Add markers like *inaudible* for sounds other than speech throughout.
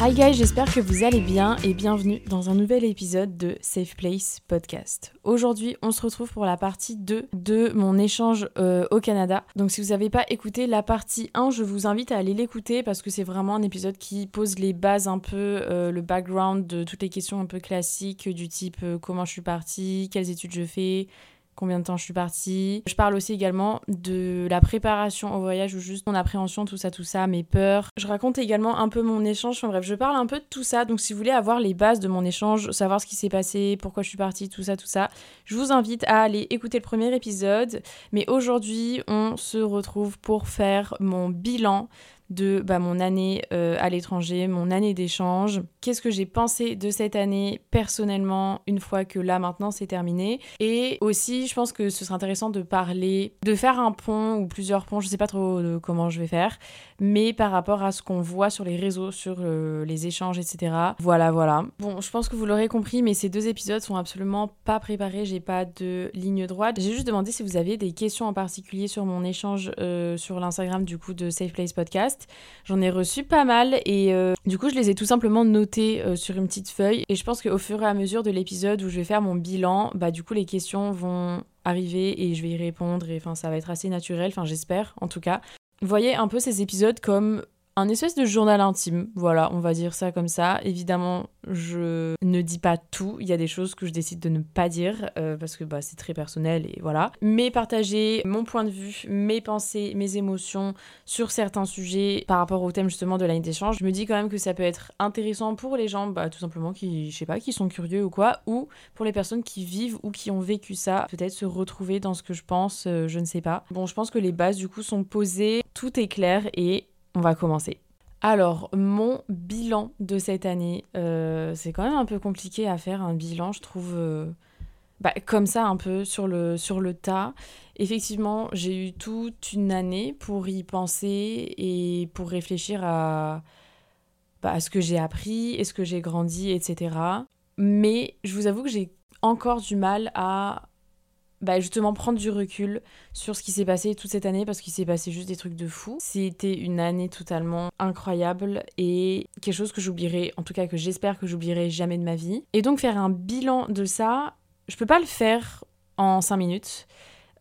Hi guys, j'espère que vous allez bien et bienvenue dans un nouvel épisode de Safe Place Podcast. Aujourd'hui, on se retrouve pour la partie 2 de mon échange euh, au Canada. Donc si vous n'avez pas écouté la partie 1, je vous invite à aller l'écouter parce que c'est vraiment un épisode qui pose les bases un peu, euh, le background de toutes les questions un peu classiques du type euh, comment je suis partie, quelles études je fais, combien de temps je suis partie. Je parle aussi également de la préparation au voyage ou juste mon appréhension, tout ça, tout ça, mes peurs. Je raconte également un peu mon échange. Enfin bref, je parle un peu de tout ça. Donc si vous voulez avoir les bases de mon échange, savoir ce qui s'est passé, pourquoi je suis partie, tout ça, tout ça, je vous invite à aller écouter le premier épisode. Mais aujourd'hui, on se retrouve pour faire mon bilan de bah, mon année euh, à l'étranger, mon année d'échange. Qu'est-ce que j'ai pensé de cette année personnellement une fois que là maintenant c'est terminé? Et aussi, je pense que ce serait intéressant de parler, de faire un pont ou plusieurs ponts, je sais pas trop de comment je vais faire, mais par rapport à ce qu'on voit sur les réseaux, sur euh, les échanges, etc. Voilà, voilà. Bon, je pense que vous l'aurez compris, mais ces deux épisodes sont absolument pas préparés, j'ai pas de ligne droite. J'ai juste demandé si vous avez des questions en particulier sur mon échange euh, sur l'Instagram du coup de Safe Place Podcast. J'en ai reçu pas mal et euh, du coup je les ai tout simplement notés euh, sur une petite feuille et je pense qu'au fur et à mesure de l'épisode où je vais faire mon bilan, bah du coup les questions vont arriver et je vais y répondre et enfin ça va être assez naturel, enfin j'espère en tout cas. Voyez un peu ces épisodes comme un espèce de journal intime, voilà, on va dire ça comme ça. Évidemment, je ne dis pas tout, il y a des choses que je décide de ne pas dire euh, parce que bah, c'est très personnel et voilà. Mais partager mon point de vue, mes pensées, mes émotions sur certains sujets par rapport au thème justement de l'année d'échange, je me dis quand même que ça peut être intéressant pour les gens, bah, tout simplement qui, je sais pas, qui sont curieux ou quoi, ou pour les personnes qui vivent ou qui ont vécu ça, peut-être se retrouver dans ce que je pense, euh, je ne sais pas. Bon, je pense que les bases du coup sont posées, tout est clair et on va commencer. Alors, mon bilan de cette année, euh, c'est quand même un peu compliqué à faire un bilan, je trouve, euh, bah, comme ça, un peu sur le, tas. Effectivement, j'ai eu toute une année pour y penser et pour réfléchir à, bah, à ce que j'ai appris, est-ce que j'ai grandi, etc. Mais je vous avoue que j'ai encore du mal à bah justement prendre du recul sur ce qui s'est passé toute cette année parce qu'il s'est passé juste des trucs de fou. C'était une année totalement incroyable et quelque chose que j'oublierai, en tout cas que j'espère que j'oublierai jamais de ma vie. Et donc faire un bilan de ça, je peux pas le faire en 5 minutes.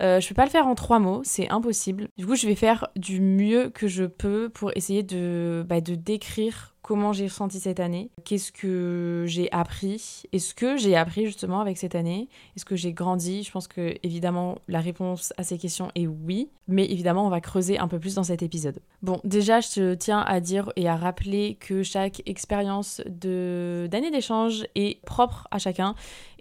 Euh, je peux pas le faire en trois mots, c'est impossible. Du coup, je vais faire du mieux que je peux pour essayer de, bah, de décrire comment j'ai ressenti cette année, qu'est-ce que j'ai appris, est-ce que j'ai appris justement avec cette année, est-ce que j'ai grandi. Je pense que évidemment la réponse à ces questions est oui, mais évidemment on va creuser un peu plus dans cet épisode. Bon, déjà je tiens à dire et à rappeler que chaque expérience de d'année d'échange est propre à chacun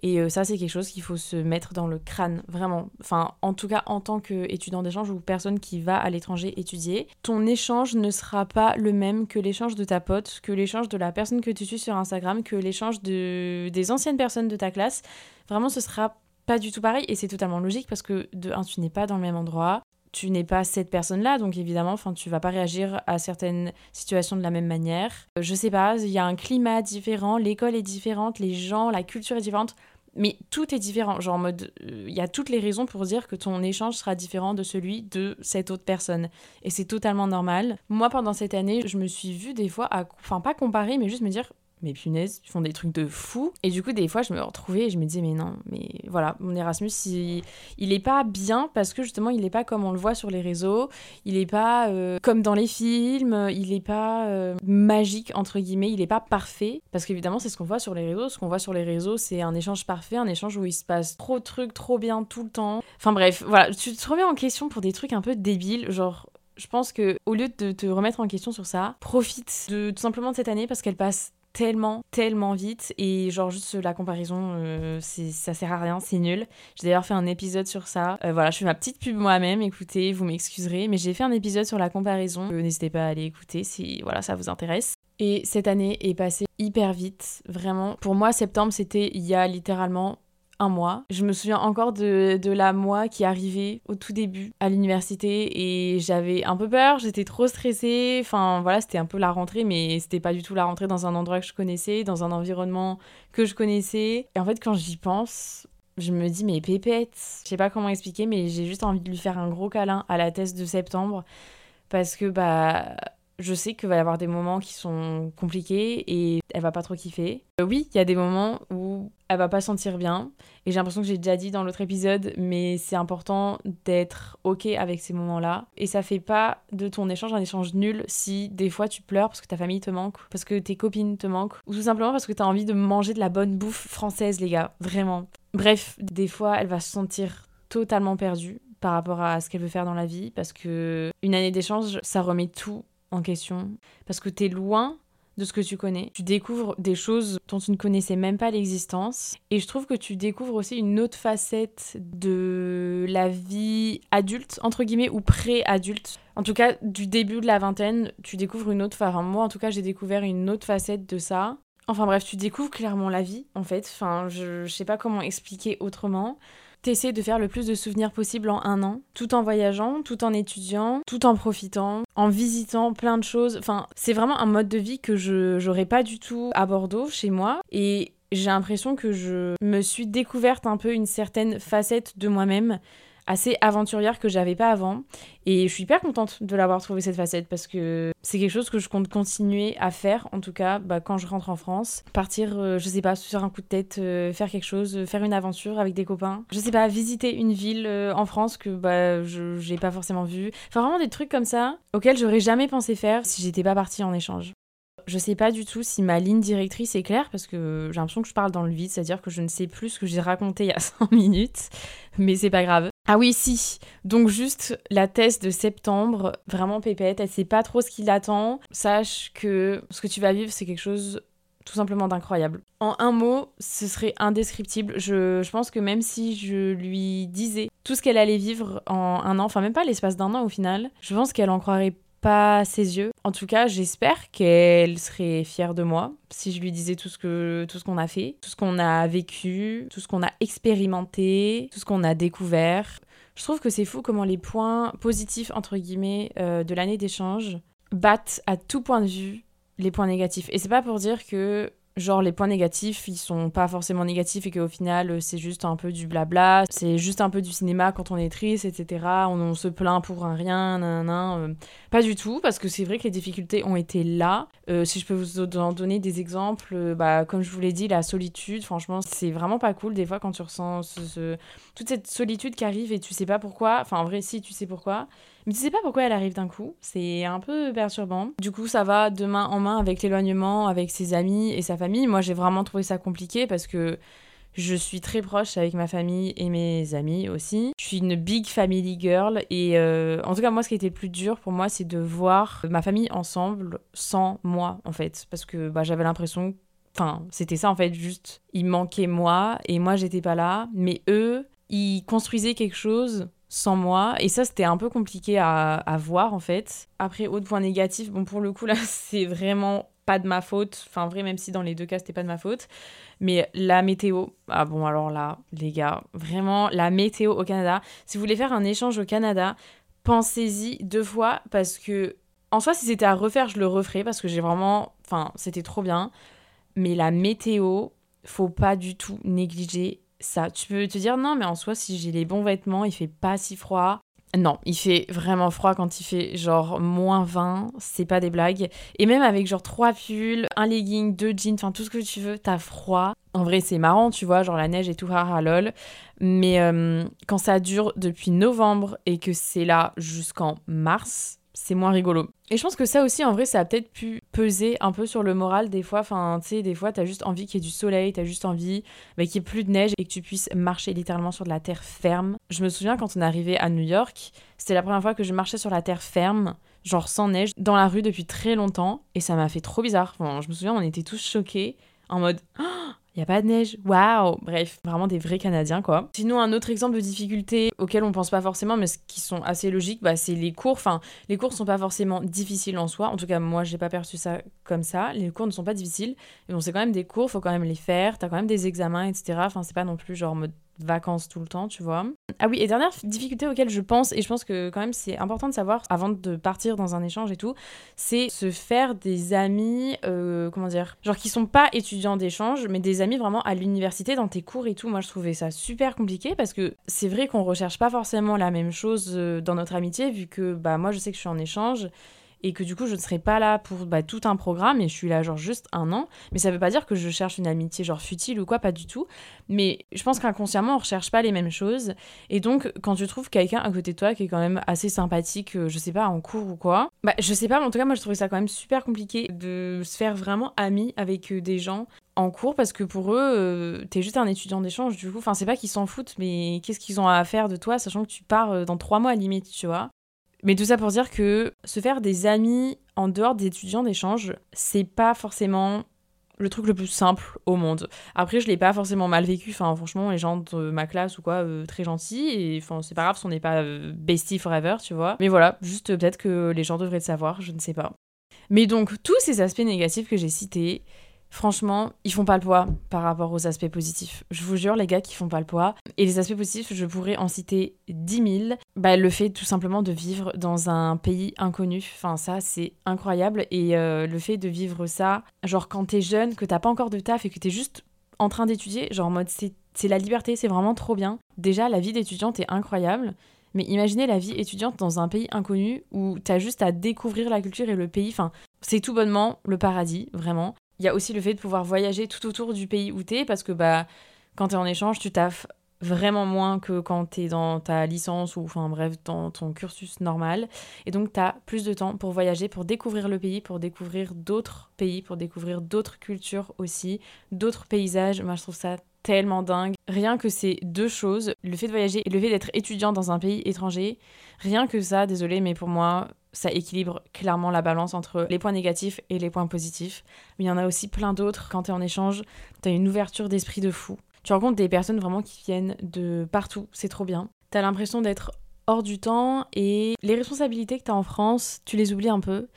et euh, ça, c'est quelque chose qu'il faut se mettre dans le crâne, vraiment. Enfin, en tout cas, en tant qu'étudiant d'échange ou personne qui va à l'étranger étudier, ton échange ne sera pas le même que l'échange de ta pote, que l'échange de la personne que tu suis sur Instagram, que l'échange de... des anciennes personnes de ta classe. Vraiment, ce sera pas du tout pareil et c'est totalement logique parce que de un, tu n'es pas dans le même endroit, tu n'es pas cette personne-là, donc évidemment, enfin, tu vas pas réagir à certaines situations de la même manière. Euh, je sais pas, il y a un climat différent, l'école est différente, les gens, la culture est différente, mais tout est différent. Genre en mode, euh, il y a toutes les raisons pour dire que ton échange sera différent de celui de cette autre personne, et c'est totalement normal. Moi, pendant cette année, je me suis vue des fois, à, enfin pas comparer, mais juste me dire, mais punaises, ils font des trucs de fou. Et du coup, des fois, je me retrouvais et je me disais, mais non, mais voilà, mon Erasmus, il, il est pas bien parce que justement, il est pas comme on le voit sur les réseaux, il est pas euh, comme dans les films, il est pas euh, magique, entre guillemets, il est pas parfait. Parce qu'évidemment, c'est ce qu'on voit sur les réseaux. Ce qu'on voit sur les réseaux, c'est un échange parfait, un échange où il se passe trop de trucs, trop bien tout le temps. Enfin bref, voilà, tu te remets en question pour des trucs un peu débiles, genre je pense que au lieu de te remettre en question sur ça, profite de tout simplement de cette année parce qu'elle passe tellement, tellement vite. Et genre, juste la comparaison, euh, ça sert à rien, c'est nul. J'ai d'ailleurs fait un épisode sur ça. Euh, voilà, je fais ma petite pub moi-même, écoutez, vous m'excuserez. Mais j'ai fait un épisode sur la comparaison. Euh, n'hésitez pas à aller écouter si voilà, ça vous intéresse. Et cette année est passée hyper vite, vraiment. Pour moi, septembre, c'était il y a littéralement un mois. Je me souviens encore de, de la moi qui arrivait au tout début à l'université et j'avais un peu peur, j'étais trop stressée. Enfin voilà, c'était un peu la rentrée, mais c'était pas du tout la rentrée dans un endroit que je connaissais, dans un environnement que je connaissais. Et en fait, quand j'y pense, je me dis, mais pépette, je sais pas comment expliquer, mais j'ai juste envie de lui faire un gros câlin à la thèse de septembre parce que bah je sais qu'il va y avoir des moments qui sont compliqués et elle va pas trop kiffer. Euh, oui, il y a des moments où elle va pas sentir bien et j'ai l'impression que j'ai déjà dit dans l'autre épisode, mais c'est important d'être ok avec ces moments-là et ça fait pas de ton échange un échange nul si des fois tu pleures parce que ta famille te manque, parce que tes copines te manquent ou tout simplement parce que tu as envie de manger de la bonne bouffe française, les gars, vraiment. Bref, des fois elle va se sentir totalement perdue par rapport à ce qu'elle veut faire dans la vie parce que une année d'échange, ça remet tout en question parce que tu es loin de ce que tu connais. Tu découvres des choses dont tu ne connaissais même pas l'existence. Et je trouve que tu découvres aussi une autre facette de la vie adulte, entre guillemets, ou pré-adulte. En tout cas, du début de la vingtaine, tu découvres une autre... Enfin, moi, en tout cas, j'ai découvert une autre facette de ça. Enfin bref, tu découvres clairement la vie, en fait. Enfin, je, je sais pas comment expliquer autrement. T'essaies de faire le plus de souvenirs possible en un an, tout en voyageant, tout en étudiant, tout en profitant, en visitant plein de choses. Enfin, c'est vraiment un mode de vie que je j'aurais pas du tout à Bordeaux, chez moi. Et j'ai l'impression que je me suis découverte un peu une certaine facette de moi-même assez aventurière que j'avais pas avant. Et je suis hyper contente de l'avoir trouvé cette facette parce que c'est quelque chose que je compte continuer à faire, en tout cas bah, quand je rentre en France. Partir, euh, je sais pas, sur un coup de tête, euh, faire quelque chose, euh, faire une aventure avec des copains. Je sais pas, visiter une ville en France que bah, je j'ai pas forcément vue. Enfin, vraiment des trucs comme ça auxquels j'aurais jamais pensé faire si j'étais pas partie en échange je sais pas du tout si ma ligne directrice est claire parce que j'ai l'impression que je parle dans le vide, c'est-à-dire que je ne sais plus ce que j'ai raconté il y a *laughs* 5 minutes, mais c'est pas grave. Ah oui, si. Donc juste la thèse de septembre, vraiment pépette, elle sait pas trop ce qui l'attend. Sache que ce que tu vas vivre, c'est quelque chose tout simplement d'incroyable. En un mot, ce serait indescriptible. Je, pense que même si je lui disais tout ce qu'elle allait vivre en un an, enfin même pas l'espace d'un an au final, je pense qu'elle en croirait pas ses yeux. En tout cas, j'espère qu'elle serait fière de moi si je lui disais tout ce que tout ce qu'on a fait, tout ce qu'on a vécu, tout ce qu'on a expérimenté, tout ce qu'on a découvert. Je trouve que c'est fou comment les points positifs entre guillemets euh, de l'année d'échange battent à tout point de vue les points négatifs. Et c'est pas pour dire que genre les points négatifs ils sont pas forcément négatifs et qu'au final euh, c'est juste un peu du blabla c'est juste un peu du cinéma quand on est triste etc on, se plaint pour un rien nan, euh. pas du tout parce que c'est vrai que les difficultés ont été là euh, si je peux vous en donner des exemples bah comme je vous l'ai dit la solitude franchement c'est vraiment pas cool des fois quand tu ressens toute cette solitude qui arrive et tu sais pas pourquoi enfin en vrai si tu sais pourquoi Mais tu sais pas pourquoi elle arrive d'un coup. C'est un peu perturbant. Du coup, ça va de main en main avec l'éloignement, avec ses amis et sa famille. Moi, j'ai vraiment trouvé ça compliqué parce que je suis très proche avec ma famille et mes amis aussi. Je suis une big family girl et euh, en tout cas moi ce qui était le plus dur pour moi c'est de voir ma famille ensemble sans moi en fait parce que bah, j'avais l'impression enfin c'était ça en fait juste il manquait moi et moi j'étais pas là mais eux ils construisaient quelque chose sans moi et ça c'était un peu compliqué à, à voir en fait. Après autre point négatif bon pour le coup là *laughs* c'est vraiment pas de ma faute. Enfin, vrai, même si dans les deux cas, c'était pas de ma faute. Mais la météo, ah bon, alors là, les gars, vraiment, la météo au Canada. Si vous voulez faire un échange au Canada, pensez-y deux fois parce que, en soi, si c'était à refaire, je le referais parce que j'ai vraiment. Enfin, c'était trop bien. Mais la météo, faut pas du tout négliger ça. Tu peux te dire, non, mais en soi, si j'ai les bons vêtements, il fait pas si froid. Non, il fait vraiment froid quand il fait genre moins 20, c'est pas des blagues. Et même avec genre trois pulls, un legging, deux jeans, enfin tout ce que tu veux, t'as froid. En vrai, c'est marrant, tu vois, genre la neige et tout, rare lol. Mais euh, quand ça dure depuis novembre et que c'est là jusqu'en mars, c'est moins rigolo. Et je pense que ça aussi, en vrai, ça a peut-être pu peser un peu sur le moral des fois. Enfin, tu sais, des fois, t'as juste envie qu'il y ait du soleil, t'as juste envie bah, qu'il n'y ait plus de neige et que tu puisses marcher littéralement sur de la terre ferme. Je me souviens quand on est arrivé à New York, c'était la première fois que je marchais sur la terre ferme, genre sans neige, dans la rue depuis très longtemps. Et ça m'a fait trop bizarre. Je me souviens, on était tous choqués, en mode il pas de neige, waouh Bref, vraiment des vrais Canadiens quoi. Sinon, un autre exemple de difficulté auquel on pense pas forcément, mais qui sont assez logiques, bah, c'est les cours. Enfin, les cours sont pas forcément difficiles en soi. En tout cas, moi, j'ai pas perçu ça comme ça. Les cours ne sont pas difficiles. Mais bon, c'est quand même des cours, faut quand même les faire. T'as quand même des examens, etc. Enfin, c'est pas non plus genre mode vacances tout le temps, tu vois. Ah oui, et dernière difficulté auquel je pense, et je pense que quand même c'est important de savoir avant de partir dans un échange et tout, c'est se faire des amis, euh, comment dire, genre qui sont pas étudiants d'échange, mais des amis vraiment à l'université, dans tes cours et tout. Moi je trouvais ça super compliqué parce que c'est vrai qu'on recherche pas forcément la même chose euh, dans notre amitié, vu que bah moi je sais que je suis en échange et que du coup je ne serai pas là pour bah, tout un programme et je suis là genre juste un an mais ça veut pas dire que je cherche une amitié genre futile ou quoi pas du tout mais je pense qu'inconsciemment on recherche pas les mêmes choses et donc quand tu trouves quelqu'un à côté de toi qui est quand même assez sympathique euh, je sais pas en cours ou quoi bah je sais pas mais en tout cas moi je trouvais ça quand même super compliqué de se faire vraiment ami avec euh, des gens en cours parce que pour eux, euh, t'es juste un étudiant d'échange du coup. Enfin, c'est pas qu'ils s'en foutent, mais qu'est-ce qu'ils ont à faire de toi, sachant que tu pars dans trois mois limite, tu vois. Mais tout ça pour dire que se faire des amis en dehors des étudiants d'échange, c'est pas forcément le truc le plus simple au monde. Après, je l'ai pas forcément mal vécu. Enfin, franchement, les gens de ma classe ou quoi, euh, très gentils. Et enfin, c'est pas grave on n'est pas euh, bestie forever, tu vois. Mais voilà, juste peut-être que les gens devraient le savoir, je ne sais pas. Mais donc, tous ces aspects négatifs que j'ai cités, Franchement, ils font pas le poids par rapport aux aspects positifs. Je vous jure, les gars, qui font pas le poids. Et les aspects positifs, je pourrais en citer 10 000. Bah, le fait tout simplement de vivre dans un pays inconnu, enfin, ça, c'est incroyable. Et euh, le fait de vivre ça, genre quand t'es jeune, que t'as pas encore de taf et que t'es juste en train d'étudier, genre en mode c'est la liberté, c'est vraiment trop bien. Déjà, la vie d'étudiante est incroyable. Mais imaginez la vie étudiante dans un pays inconnu où t'as juste à découvrir la culture et le pays. Enfin, c'est tout bonnement le paradis, vraiment. Il y a aussi le fait de pouvoir voyager tout autour du pays où t'es, parce que bah, quand t'es en échange, tu taffes vraiment moins que quand t'es dans ta licence ou enfin bref dans ton cursus normal. Et donc t'as plus de temps pour voyager pour découvrir le pays pour découvrir d'autres pays pour découvrir d'autres cultures aussi d'autres paysages. Moi je trouve ça tellement dingue. Rien que ces deux choses le fait de voyager et le fait d'être étudiant dans un pays étranger rien que ça désolé mais pour moi ça équilibre clairement la balance entre les points négatifs et les points positifs. Mais il y en a aussi plein d'autres. Quand tu es en échange, tu as une ouverture d'esprit de fou. Tu rencontres des personnes vraiment qui viennent de partout. C'est trop bien. Tu as l'impression d'être hors du temps et les responsabilités que tu as en France, tu les oublies un peu.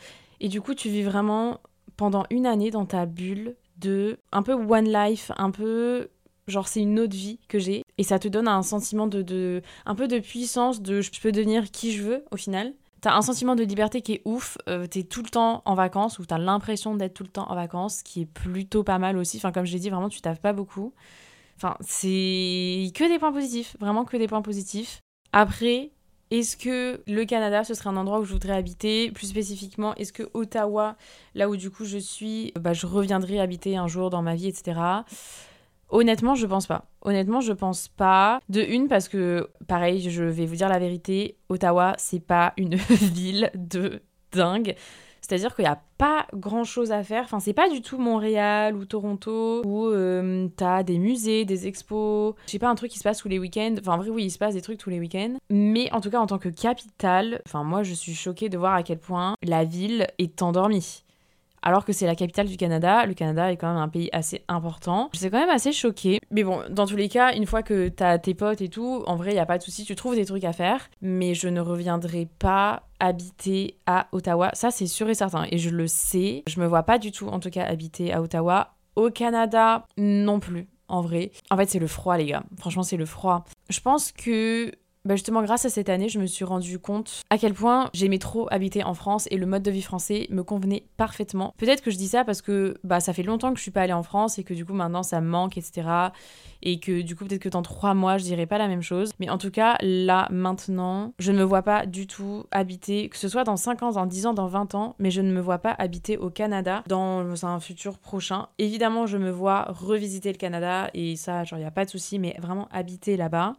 Et du coup, tu vis vraiment pendant une année dans ta bulle de un peu one life, un peu genre c'est une autre vie que j'ai et ça te donne un sentiment de, de un peu de puissance de je peux devenir qui je veux au final T'as un sentiment de liberté qui est ouf, euh, t'es tout le temps en vacances ou t'as l'impression d'être tout le temps en vacances, qui est plutôt pas mal aussi. Enfin, comme je l'ai dit, vraiment, tu taffes pas beaucoup. Enfin, c'est que des points positifs, vraiment que des points positifs. Après, est-ce que le Canada, ce serait un endroit où je voudrais habiter? Plus spécifiquement, est-ce que Ottawa, là où du coup je suis, bah, je reviendrai habiter un jour dans ma vie, etc. Honnêtement, je pense pas. Honnêtement, je pense pas. De une, parce que, pareil, je vais vous dire la vérité, Ottawa, c'est pas une *laughs* ville de dingue. C'est-à-dire qu'il n'y a pas grand-chose à faire. Enfin, c'est pas du tout Montréal ou Toronto où euh, t'as des musées, des expos. Je sais pas, un truc qui se passe tous les week-ends. Enfin, en vrai, oui, il se passe des trucs tous les week-ends. Mais en tout cas, en tant que capitale, enfin, moi, je suis choquée de voir à quel point la ville est endormie alors que c'est la capitale du Canada. Le Canada est quand même un pays assez important. J'étais quand même assez choquée. Mais bon, dans tous les cas, une fois que t'as tes potes et tout, en vrai, il y a pas de souci, tu trouves des trucs à faire. Mais je ne reviendrai pas habiter à Ottawa. Ça, c'est sûr et certain. Et je le sais. Je me vois pas du tout, en tout cas, habiter à Ottawa. Au Canada, non plus en vrai. En fait, c'est le froid, les gars. Franchement, c'est le froid. Je pense que bah justement, grâce à cette année, je me suis rendu compte à quel point j'aimais trop habiter en France et le mode de vie français me convenait parfaitement. Peut-être que je dis ça parce que bah, ça fait longtemps que je suis pas allée en France et que du coup maintenant ça me manque, etc. Et que du coup peut-être que dans trois mois je dirais pas la même chose. Mais en tout cas, là, maintenant, je ne me vois pas du tout habiter, que ce soit dans 5 ans, dans 10 ans, dans 20 ans, mais je ne me vois pas habiter au Canada dans un futur prochain. Évidemment, je me vois revisiter le Canada et ça, genre, il n'y a pas de souci, mais vraiment habiter là-bas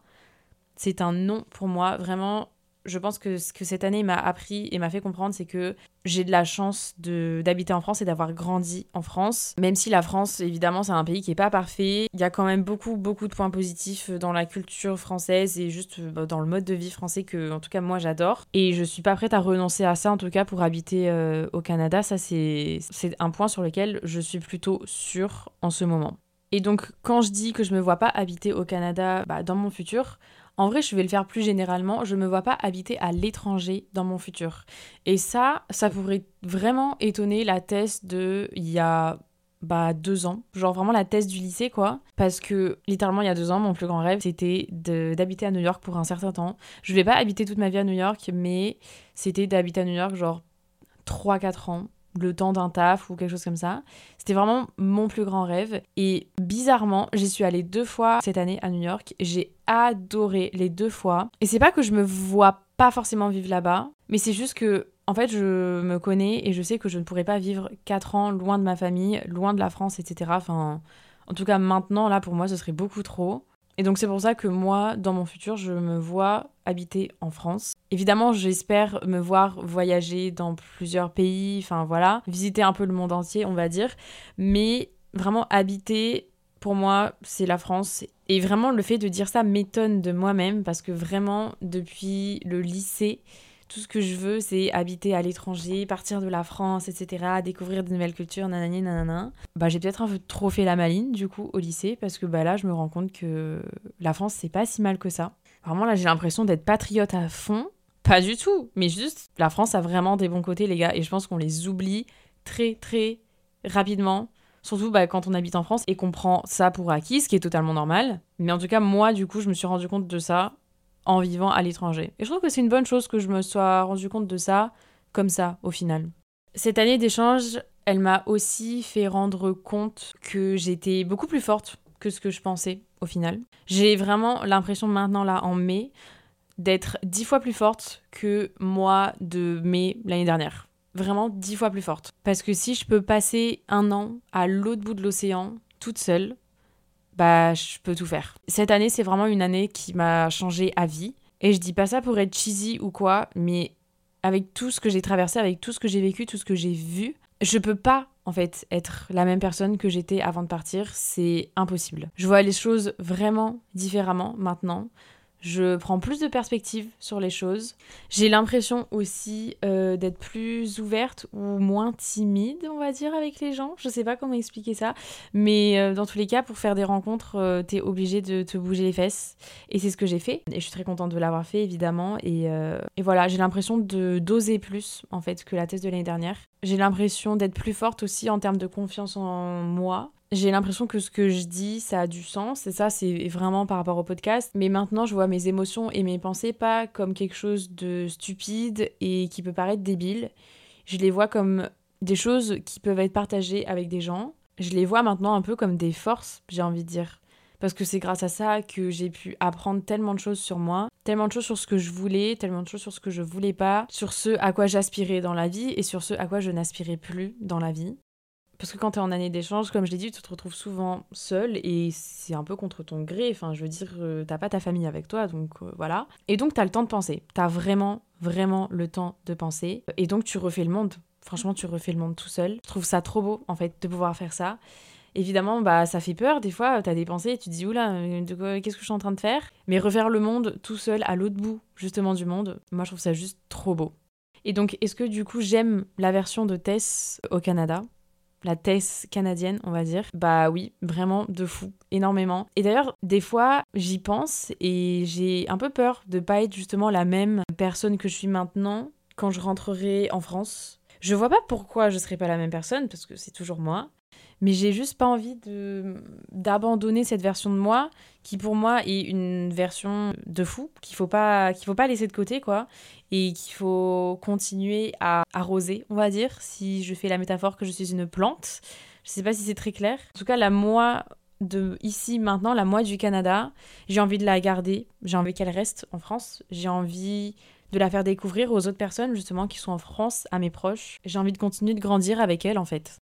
c'est un non pour moi. Vraiment, je pense que ce que cette année m'a appris et m'a fait comprendre, c'est que j'ai de la chance d'habiter en France et d'avoir grandi en France. Même si la France, évidemment, c'est un pays qui n'est pas parfait, il y a quand même beaucoup, beaucoup de points positifs dans la culture française et juste bah, dans le mode de vie français que, en tout cas, moi, j'adore. Et je suis pas prête à renoncer à ça, en tout cas, pour habiter euh, au Canada. Ça, c'est un point sur lequel je suis plutôt sûre en ce moment. Et donc, quand je dis que je me vois pas habiter au Canada bah, dans mon futur, en vrai, je vais le faire plus généralement. Je me vois pas habiter à l'étranger dans mon futur. Et ça, ça pourrait vraiment étonner la thèse de il y a bah, deux ans. Genre vraiment la thèse du lycée, quoi. Parce que littéralement, il y a deux ans, mon plus grand rêve, c'était d'habiter à New York pour un certain temps. Je vais pas habiter toute ma vie à New York, mais c'était d'habiter à New York, genre 3-4 ans le temps d'un taf ou quelque chose comme ça. C'était vraiment mon plus grand rêve. Et bizarrement, j'y suis allée deux fois cette année à New York. J'ai adoré les deux fois. Et c'est pas que je me vois pas forcément vivre là-bas, mais c'est juste que, en fait, je me connais et je sais que je ne pourrais pas vivre quatre ans loin de ma famille, loin de la France, etc. Enfin, en tout cas, maintenant, là, pour moi, ce serait beaucoup trop. Et donc c'est pour ça que moi, dans mon futur, je me vois habiter en France. Évidemment, j'espère me voir voyager dans plusieurs pays, enfin voilà, visiter un peu le monde entier, on va dire. Mais vraiment habiter, pour moi, c'est la France. Et vraiment, le fait de dire ça m'étonne de moi-même parce que vraiment, depuis le lycée, tout ce que je veux, c'est habiter à l'étranger, partir de la France, etc., découvrir de nouvelles cultures, nanani, nanana. Bah, j'ai peut-être un peu trop fait la maline, du coup, au lycée, parce que bah, là, je me rends compte que la France, c'est pas si mal que ça. Vraiment, là, j'ai l'impression d'être patriote à fond. Pas du tout, mais juste, la France a vraiment des bons côtés, les gars, et je pense qu'on les oublie très, très rapidement. Surtout bah, quand on habite en France et qu'on prend ça pour acquis, ce qui est totalement normal. Mais en tout cas, moi, du coup, je me suis rendu compte de ça en vivant à l'étranger. Et je trouve que c'est une bonne chose que je me sois rendu compte de ça comme ça au final. Cette année d'échange, elle m'a aussi fait rendre compte que j'étais beaucoup plus forte que ce que je pensais au final. J'ai vraiment l'impression maintenant là en mai d'être dix fois plus forte que moi de mai l'année dernière. Vraiment dix fois plus forte. Parce que si je peux passer un an à l'autre bout de l'océan toute seule, bah je peux tout faire. Cette année, c'est vraiment une année qui m'a changé à vie. Et je dis pas ça pour être cheesy ou quoi, mais avec tout ce que j'ai traversé, avec tout ce que j'ai vécu, tout ce que j'ai vu, je peux pas en fait être la même personne que j'étais avant de partir, c'est impossible. Je vois les choses vraiment différemment maintenant je prends plus de perspective sur les choses. J'ai l'impression aussi euh, d'être plus ouverte ou moins timide, on va dire, avec les gens. Je sais pas comment expliquer ça, mais euh, dans tous les cas, pour faire des rencontres, euh, t'es obligé de te bouger les fesses. Et c'est ce que j'ai fait. Et je suis très contente de l'avoir fait, évidemment. Et, et voilà, j'ai l'impression de d'oser plus, en fait, que la thèse de l'année dernière. J'ai l'impression d'être plus forte aussi en termes de confiance en moi j'ai l'impression que ce que je dis, ça a du sens. Et ça, c'est vraiment par rapport au podcast. Mais maintenant, je vois mes émotions et mes pensées pas comme quelque chose de stupide et qui peut paraître débile. Je les vois comme des choses qui peuvent être partagées avec des gens. Je les vois maintenant un peu comme des forces, j'ai envie de dire. Parce que c'est grâce à ça que j'ai pu apprendre tellement de choses sur moi, tellement de choses sur ce que je voulais, tellement de choses sur ce que je voulais pas, sur ce à quoi j'aspirais dans la vie et sur ce à quoi je n'aspirais plus dans la vie Parce que quand tu en année d'échange, comme je l'ai dit, tu te retrouves souvent seul et c'est un peu contre ton gré. Enfin, je veux dire, euh, t'as pas ta famille avec toi, donc euh, voilà. Et donc, tu as le temps de penser. Tu as vraiment, vraiment le temps de penser. Et donc, tu refais le monde. Franchement, tu refais le monde tout seul. Je trouve ça trop beau, en fait, de pouvoir faire ça. Évidemment, bah, ça fait peur. Des fois, tu as des pensées et tu te dis, oula, qu'est-ce que je suis en train de faire? Mais refaire le monde tout seul, à l'autre bout, justement, du monde, moi, je trouve ça juste trop beau. Et donc, est-ce que du coup, j'aime la version de Tess au Canada? La Tess canadienne, on va dire. Bah oui, vraiment de fou, énormément. Et d'ailleurs, des fois, j'y pense et j'ai un peu peur de pas être justement la même personne que je suis maintenant quand je rentrerai en France. Je vois pas pourquoi je serais pas la même personne parce que c'est toujours moi mais j'ai juste pas envie de d'abandonner cette version de moi qui pour moi est une version de fou qu'il faut pas qu'il faut pas laisser de côté quoi et qu'il faut continuer à arroser on va dire si je fais la métaphore que je suis une plante. Je sais pas si c'est très clair. En tout cas la moi de ici maintenant la moi du Canada j'ai envie de la garder. J'ai envie qu'elle reste en France. J'ai envie de la faire découvrir aux autres personnes justement qui sont en France à mes proches. J'ai envie de continuer de grandir avec elle en fait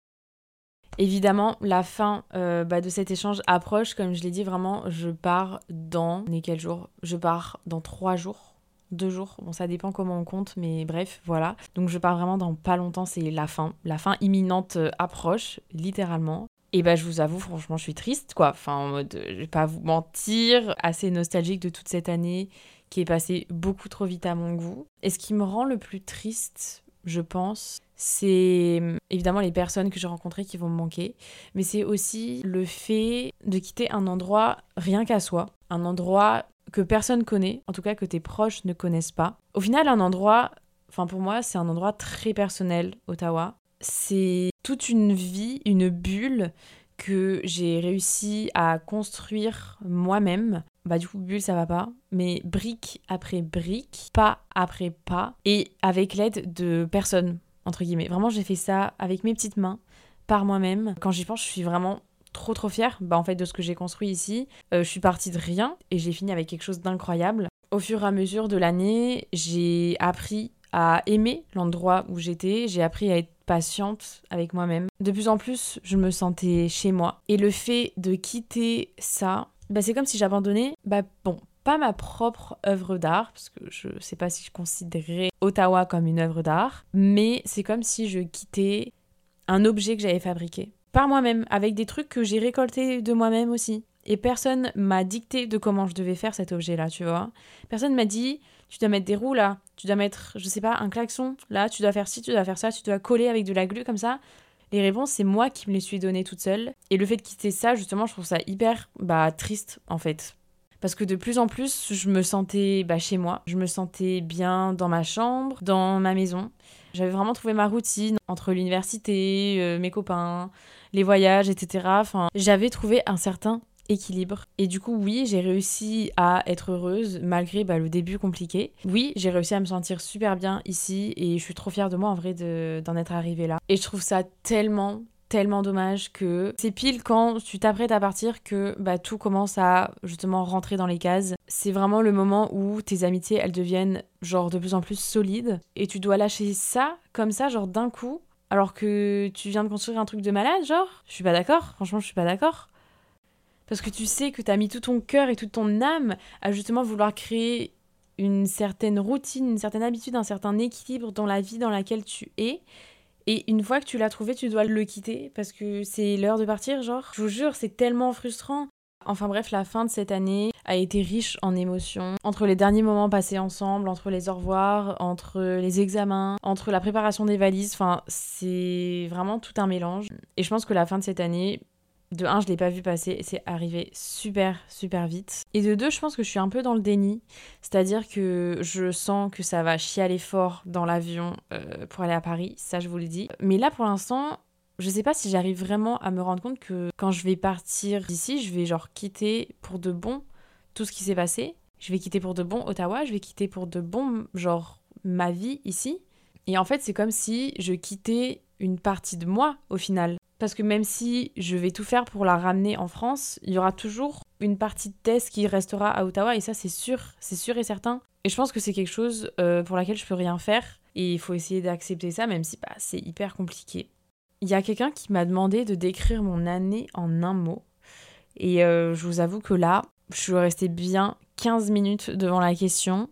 Évidemment, la fin euh, bah, de cet échange approche, comme je l'ai dit, vraiment, je pars dans... On quel jour Je pars dans trois jours, deux jours. Bon, ça dépend comment on compte, mais bref, voilà. Donc je pars vraiment dans pas longtemps, c'est la fin. La fin imminente euh, approche, littéralement. Et bah je vous avoue, franchement, je suis triste, quoi. Enfin, en mode, je vais pas vous mentir, assez nostalgique de toute cette année qui est passée beaucoup trop vite à mon goût. Et ce qui me rend le plus triste, je pense, c'est hum, évidemment les personnes que j'ai rencontrées qui vont me manquer, mais c'est aussi le fait de quitter un endroit rien qu'à soi, un endroit que personne connaît, en tout cas que tes proches ne connaissent pas. Au final, un endroit, enfin pour moi, c'est un endroit très personnel, Ottawa. C'est toute une vie, une bulle que j'ai réussi à construire moi-même. Bah du coup bulle ça va pas, mais brique après brique, pas après pas, et avec l'aide de personne entre guillemets. Vraiment, j'ai fait ça avec mes petites mains, par moi-même. Quand j'y pense, je suis vraiment trop trop fière bah, en fait, de ce que j'ai construit ici. Euh, je suis partie de rien et j'ai fini avec quelque chose d'incroyable. Au fur et à mesure de l'année, j'ai appris à aimer l'endroit où j'étais, j'ai appris à être patiente avec moi-même. De plus en plus, je me sentais chez moi. Et le fait de quitter ça, bah, c'est comme si j'abandonnais, bah bon, pas ma propre œuvre d'art, parce que je sais pas si je considérais Ottawa comme une œuvre d'art, mais c'est comme si je quittais un objet que j'avais fabriqué par moi-même, avec des trucs que j'ai récoltés de moi-même aussi. Et personne m'a dicté de comment je devais faire cet objet-là, tu vois. Personne m'a dit, tu dois mettre des roues là, tu dois mettre, je sais pas, un klaxon là, tu dois faire ci, tu dois faire ça, tu dois coller avec de la glu comme ça. Les réponses, c'est moi qui me les suis données toute seule. Et le fait de quitter ça, justement, je trouve ça hyper bah, triste en fait parce que de plus en plus, je me sentais bah, chez moi, je me sentais bien dans ma chambre, dans ma maison. J'avais vraiment trouvé ma routine entre l'université, euh, mes copains, les voyages, etc. Enfin, j'avais trouvé un certain équilibre. Et du coup, oui, j'ai réussi à être heureuse malgré bah, le début compliqué. Oui, j'ai réussi à me sentir super bien ici et je suis trop fière de moi en vrai d'en être arrivée là. Et je trouve ça tellement, tellement dommage que c'est pile quand tu t'apprêtes à partir que bah, tout commence à justement rentrer dans les cases. C'est vraiment le moment où tes amitiés elles deviennent genre de plus en plus solides et tu dois lâcher ça comme ça genre d'un coup alors que tu viens de construire un truc de malade genre. Je suis pas d'accord, franchement je suis pas d'accord. Parce que tu sais que t'as mis tout ton cœur et toute ton âme à justement vouloir créer une certaine routine, une certaine habitude, un certain équilibre dans la vie dans laquelle tu es. Et une fois que tu l'as trouvé, tu dois le quitter parce que c'est l'heure de partir, genre. Je vous jure, c'est tellement frustrant. Enfin bref, la fin de cette année a été riche en émotions. Entre les derniers moments passés ensemble, entre les au revoir, entre les examens, entre la préparation des valises, enfin c'est vraiment tout un mélange. Et je pense que la fin de cette année, de un, je l'ai pas vu passer c'est arrivé super, super vite. Et de deux, je pense que je suis un peu dans le déni. C'est-à-dire que je sens que ça va chialer fort dans l'avion euh, pour aller à Paris, ça je vous le dis. Mais là, pour l'instant, je sais pas si j'arrive vraiment à me rendre compte que quand je vais partir d'ici, je vais genre quitter pour de bon tout ce qui s'est passé. Je vais quitter pour de bon Ottawa, je vais quitter pour de bon, genre, ma vie ici. Et en fait, c'est comme si je quittais une partie de moi au final. Parce que même si je vais tout faire pour la ramener en France, il y aura toujours une partie de Tess qui restera à Ottawa et ça c'est sûr, c'est sûr et certain. Et je pense que c'est quelque chose euh, pour laquelle je peux rien faire et il faut essayer d'accepter ça même si bah, c'est hyper compliqué. il y a quelqu'un qui m'a demandé de décrire mon année en un mot. Et euh, je vous avoue que là, je suis restée bien 15 minutes devant la question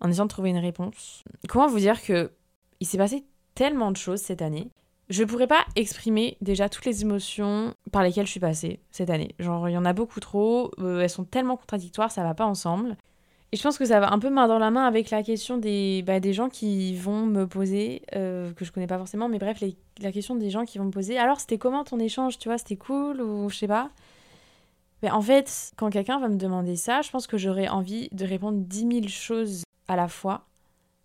en essayant de trouver une réponse. Comment vous dire que il s'est passé tellement de choses cette année. Je pourrais pas exprimer déjà toutes les émotions par lesquelles je suis passée cette année. Genre, il y en a beaucoup trop, euh, elles sont tellement contradictoires, ça va pas ensemble. Et je pense que ça va un peu main dans la main avec la question des, bah, des gens qui vont me poser, euh, que je connais pas forcément, mais bref, la question des gens qui vont me poser. Alors, c'était comment ton échange, tu vois, c'était cool ou je sais pas? Mais en fait, quand quelqu'un va me demander ça, je pense que j'aurais envie de répondre 10 000 choses à la fois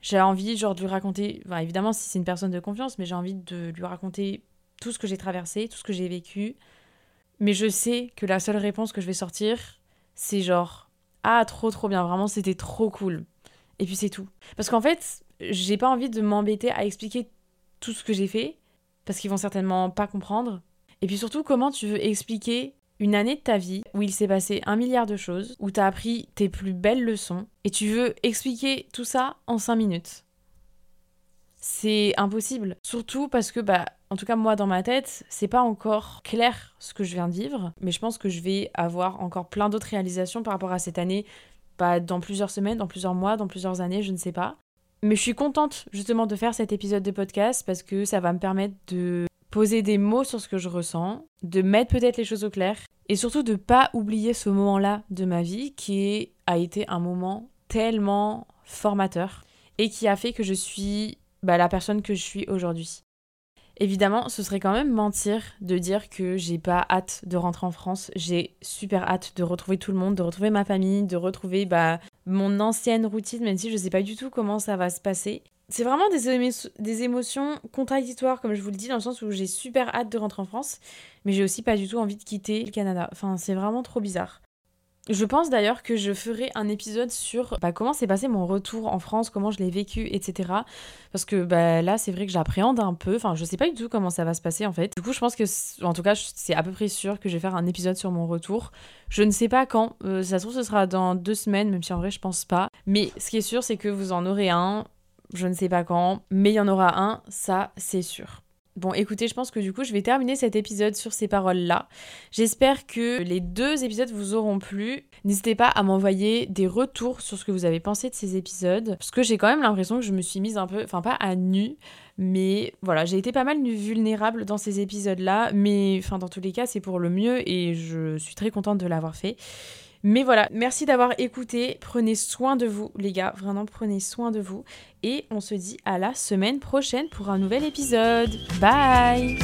j'ai envie genre de lui raconter, évidemment si c'est une personne de confiance, mais j'ai envie de lui raconter tout ce que j'ai traversé, tout ce que j'ai vécu. Mais je sais que la seule réponse que je vais sortir, c'est genre ah trop trop bien, vraiment c'était trop cool. Et puis c'est tout. Parce qu'en fait, j'ai pas envie de m'embêter à expliquer tout ce que j'ai fait parce qu'ils vont certainement pas comprendre. Et puis surtout comment tu veux expliquer une année de ta vie où il s'est passé un milliard de choses, où tu as appris tes plus belles leçons, et tu veux expliquer tout ça en 5 minutes. C'est impossible. Surtout parce que, bah, en tout cas, moi, dans ma tête, c'est pas encore clair ce que je viens de vivre, mais je pense que je vais avoir encore plein d'autres réalisations par rapport à cette année, pas dans plusieurs semaines, dans plusieurs mois, dans plusieurs années, je ne sais pas. Mais je suis contente justement de faire cet épisode de podcast parce que ça va me permettre de poser des mots sur ce que je ressens, de mettre peut-être les choses au clair et surtout de pas oublier ce moment-là de ma vie qui a été un moment tellement formateur et qui a fait que je suis bah, la personne que je suis aujourd'hui. Évidemment, ce serait quand même mentir de dire que j'ai pas hâte de rentrer en France. J'ai super hâte de retrouver tout le monde, de retrouver ma famille, de retrouver bah, mon ancienne routine, même si je sais pas du tout comment ça va se passer c'est vraiment des, émotions contradictoires, comme je vous le dis, dans le sens où j'ai super hâte de rentrer en France, mais j'ai aussi pas du tout envie de quitter le Canada. Enfin, c'est vraiment trop bizarre. Je pense d'ailleurs que je ferai un épisode sur bah, comment s'est passé mon retour en France, comment je l'ai vécu, etc. Parce que bah, là, c'est vrai que j'appréhende un peu. Enfin, je sais pas du tout comment ça va se passer en fait. Du coup, je pense que, en tout cas, c'est à peu près sûr que je vais faire un épisode sur mon retour. Je ne sais pas quand. Euh, ça se trouve, ce sera dans deux semaines, même si en vrai, je pense pas. Mais ce qui est sûr, c'est que vous en aurez un je ne sais pas quand, mais il y en aura un, ça c'est sûr. Bon, écoutez, je pense que du coup, je vais terminer cet épisode sur ces paroles-là. J'espère que les deux épisodes vous auront plu. N'hésitez pas à m'envoyer des retours sur ce que vous avez pensé de ces épisodes. Parce que j'ai quand même l'impression que je me suis mise un peu, enfin pas à nu, mais voilà, j'ai été pas mal vulnérable dans ces épisodes-là. Mais enfin, dans tous les cas, c'est pour le mieux et je suis très contente de l'avoir fait. Mais voilà, merci d'avoir écouté. Prenez soin de vous, les gars. Vraiment, prenez soin de vous. Et on se dit à la semaine prochaine pour un nouvel épisode. Bye